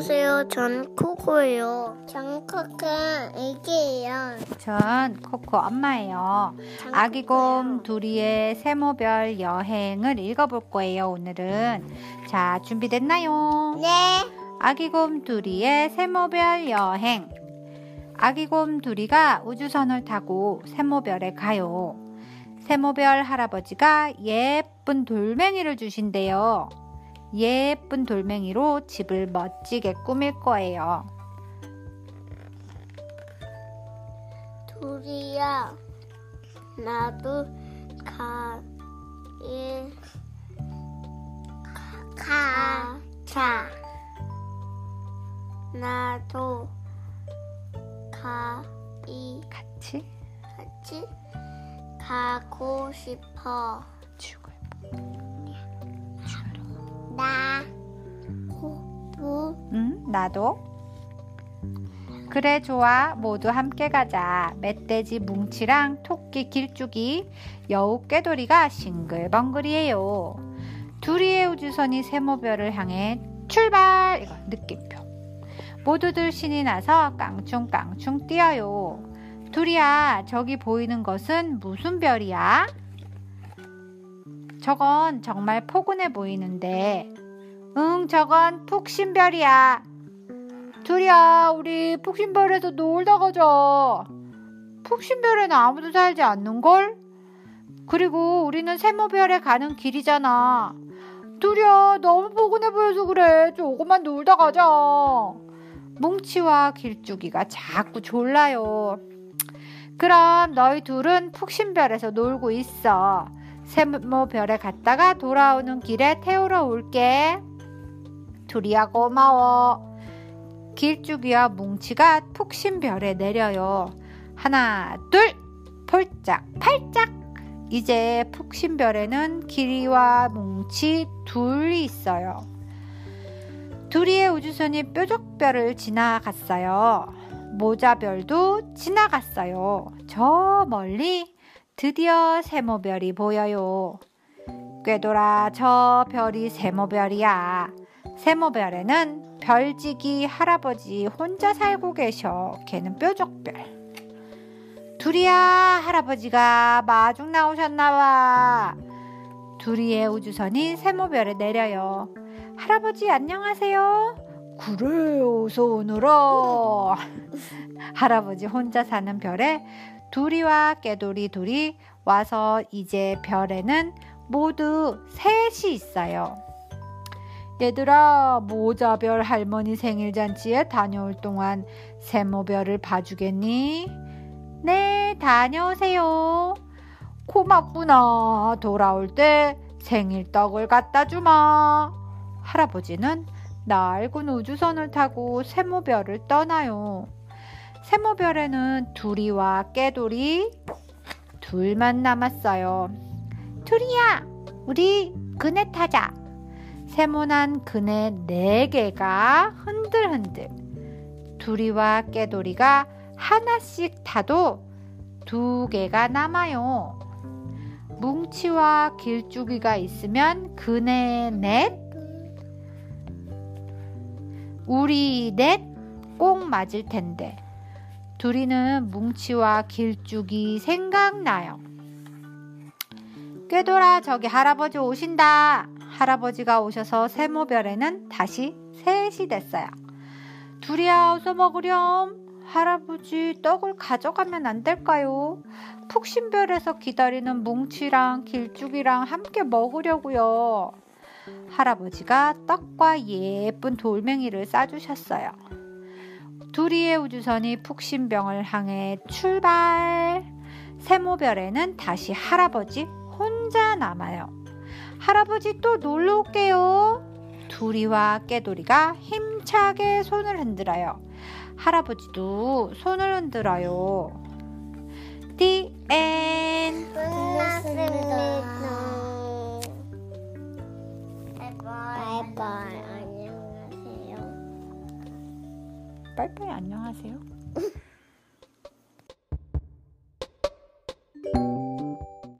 안녕하세요. 전 코코예요. 전 코코 애기예요. 전 코코 엄마예요. 아기 곰 둘이의 세모별 여행을 읽어볼 거예요, 오늘은. 자, 준비됐나요? 네. 아기 곰 둘이의 세모별 여행. 아기 곰 둘이가 우주선을 타고 세모별에 가요. 세모별 할아버지가 예쁜 돌멩이를 주신대요. 예쁜 돌멩이로 집을 멋지게 꾸밀 거예요. 둘이야. 나도 가, 일, 가, 자. 나도 가, 이, 같이 같이 가고 싶어. 나도. 그래, 좋아. 모두 함께 가자. 멧돼지 뭉치랑 토끼 길쭉이, 여우 꾀돌이가 싱글벙글이에요. 둘이의 우주선이 세모별을 향해 출발! 이거 느낌표. 모두들 신이 나서 깡충깡충 뛰어요. 둘이야, 저기 보이는 것은 무슨 별이야? 저건 정말 포근해 보이는데. 응, 저건 푹신별이야. 둘이야, 우리 푹신별에서 놀다 가자. 푹신별에는 아무도 살지 않는걸? 그리고 우리는 세모별에 가는 길이잖아. 둘이야, 너무 포근해 보여서 그래. 조금만 놀다 가자. 뭉치와 길쭉이가 자꾸 졸라요. 그럼 너희 둘은 푹신별에서 놀고 있어. 세모별에 갔다가 돌아오는 길에 태우러 올게. 둘이야 고마워. 길쭉이와 뭉치가 푹신별에 내려요. 하나, 둘, 폴짝, 팔짝. 이제 푹신별에는 길이와 뭉치 둘이 있어요. 둘이의 우주선이 뾰족별을 지나갔어요. 모자별도 지나갔어요. 저 멀리 드디어 세모별이 보여요. 꿰돌아, 저 별이 세모별이야. 세모별에는 별지기 할아버지 혼자 살고 계셔. 걔는 뾰족별. 둘이야, 할아버지가 마중 나오셨나봐. 둘이의 우주선이 세모별에 내려요. 할아버지 안녕하세요. 그래, 어서 오너라. 할아버지 혼자 사는 별에 둘이와 깨돌이 둘이 와서 이제 별에는 모두 셋이 있어요. 얘들아, 모자별 할머니 생일 잔치에 다녀올 동안 세모별을 봐주겠니? 네, 다녀오세요. 고맙구나. 돌아올 때 생일 떡을 갖다 주마. 할아버지는 낡은 우주선을 타고 세모별을 떠나요. 세모별에는 두리와 깨돌이 둘만 남았어요. 두리야, 우리 그네 타자. 세모난 그네 네 개가 흔들흔들. 두리와 깨돌이가 하나씩 타도 두 개가 남아요. 뭉치와 길쭉이가 있으면 그네 넷, 우리 넷 꼭 맞을 텐데. 둘이는 뭉치와 길쭉이 생각나요. 꾀돌아 저기 할아버지 오신다. 할아버지가 오셔서 세모별에는 다시 셋이 됐어요. 둘이야 어서 먹으렴. 할아버지 떡을 가져가면 안 될까요? 푹신별에서 기다리는 뭉치랑 길쭉이랑 함께 먹으려고요. 할아버지가 떡과 예쁜 돌멩이를 싸주셨어요. 둘이의 우주선이 푹신병을 향해 출발. 세모별에는 다시 할아버지 혼자 남아요. 할아버지 또 놀러 올게요. 둘이와 깨돌이가 힘차게 손을 흔들어요. 할아버지도 손을 흔들어요. The end. 끝났습니다. 바이바이. 안녕하세요. 빠이빠이 안녕하세요.